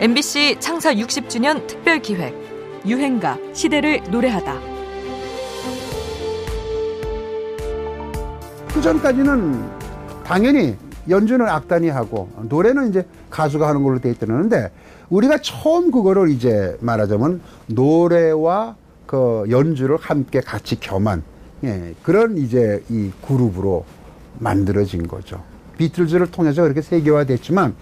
MBC 창사 60주년 특별 기획 유행가 시대를 노래하다. 그 전까지는 당연히 연주는 악단이 하고 노래는 이제 가수가 하는 걸로 돼 있다는데 우리가 처음 그거를 이제 말하자면 노래와 그 연주를 함께 같이 겸한 예, 그런 이제 이 그룹으로 만들어진 거죠. 비틀즈를 통해서 그렇게 세계화됐지만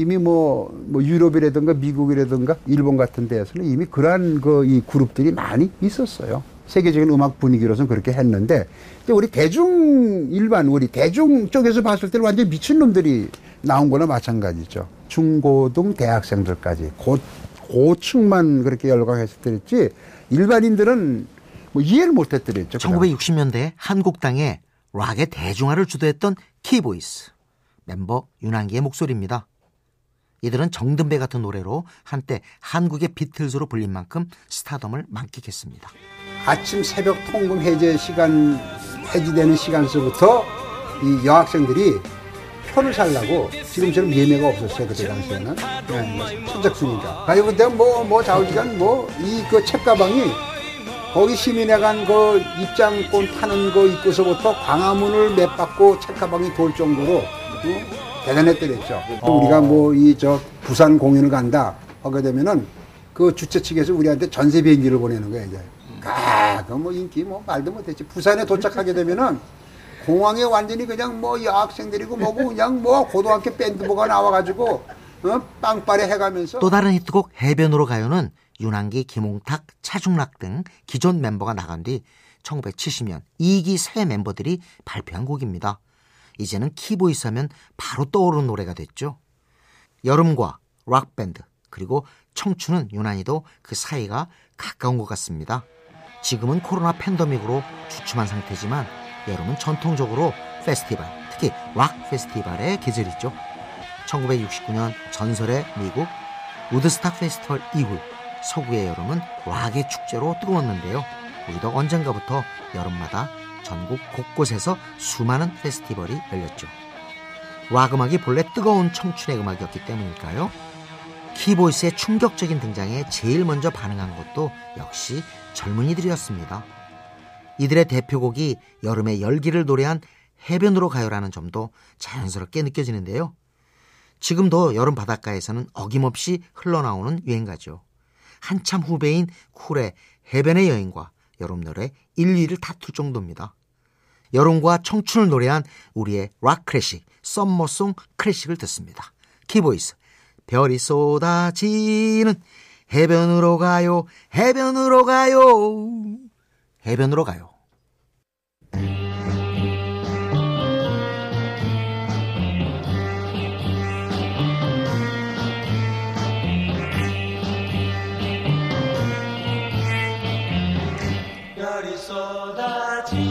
이미 뭐, 뭐 유럽이라든가 미국이라든가 일본 같은 데에서는 이미 그러한 그 이 그룹들이 많이 있었어요. 세계적인 음악 분위기로서는 그렇게 했는데 이제 우리 대중 일반 우리 대중 쪽에서 봤을 때는 완전 미친 놈들이 나온 거나 마찬가지죠. 중고등 대학생들까지 고, 고층만 그렇게 열광했을 때였지 일반인들은 뭐 이해를 못했더랬죠. 1960년대 한국 땅에 락의 대중화를 주도했던 키보이스 멤버 윤항기의 목소리입니다. 이들은 정든배 같은 노래로 한때 한국의 비틀즈로 불린 만큼 스타덤을 만끽했습니다. 아침 새벽 통금 해제 시간 해지되는 시간서부터 이 여학생들이 표를 살라고 지금처럼 예매가 없었어요 그때 당시에는 네, 선착순이니까 아니 근데 뭐뭐 좌우지간 뭐 이 그 책가방이 거기 시민회관 그 입장권 타는 거 입고서부터 광화문을 맵받고 책가방이 돌 정도로 어? 대단했더랬죠. 또 우리가 뭐 이 저 부산 공연을 간다 하게 되면은 그 주최 측에서 우리한테 전세 비행기를 보내는 거야 이제. 아, 그뭐 인기 뭐 말도 못했지. 부산에 도착하게 되면은 공항에 완전히 그냥 뭐 여학생들이고 뭐고 그냥 뭐 고등학교 밴드부가 나와가지고 어? 빵빠레 해가면서 또 다른 히트곡 해변으로 가요는 윤항기, 김홍탁, 차중락 등 기존 멤버가 나간 뒤 1970년 2기 새 멤버들이 발표한 곡입니다. 이제는 키보이스 하면 바로 떠오르는 노래가 됐죠. 여름과 락밴드 그리고 청춘은 유난히도 그 사이가 가까운 것 같습니다. 지금은 코로나 팬데믹으로 주춤한 상태지만 여름은 전통적으로 페스티벌, 특히 락 페스티벌의 계절이죠. 1969년 전설의 미국 우드스탁 페스티벌 이후 서구의 여름은 락의 축제로 뜨거웠는데요. 우리도 언젠가부터 여름마다 전국 곳곳에서 수많은 페스티벌이 열렸죠. 락 음악이 본래 뜨거운 청춘의 음악이었기 때문일까요? 키보이스의 충격적인 등장에 제일 먼저 반응한 것도 역시 젊은이들이었습니다. 이들의 대표곡이 여름의 열기를 노래한 해변으로 가요라는 점도 자연스럽게 느껴지는데요. 지금도 여름 바닷가에서는 어김없이 흘러나오는 유행가죠. 한참 후배인 쿨의 해변의 여인과 여름 노래 1, 2를 다툴 정도입니다. 여름과 청춘을 노래한 우리의 락 클래식, summer song 클래식을 듣습니다. 키보이스, 별이 쏟아지는 해변으로 가요, 해변으로 가요, 해변으로 가요. 별이 쏟아지는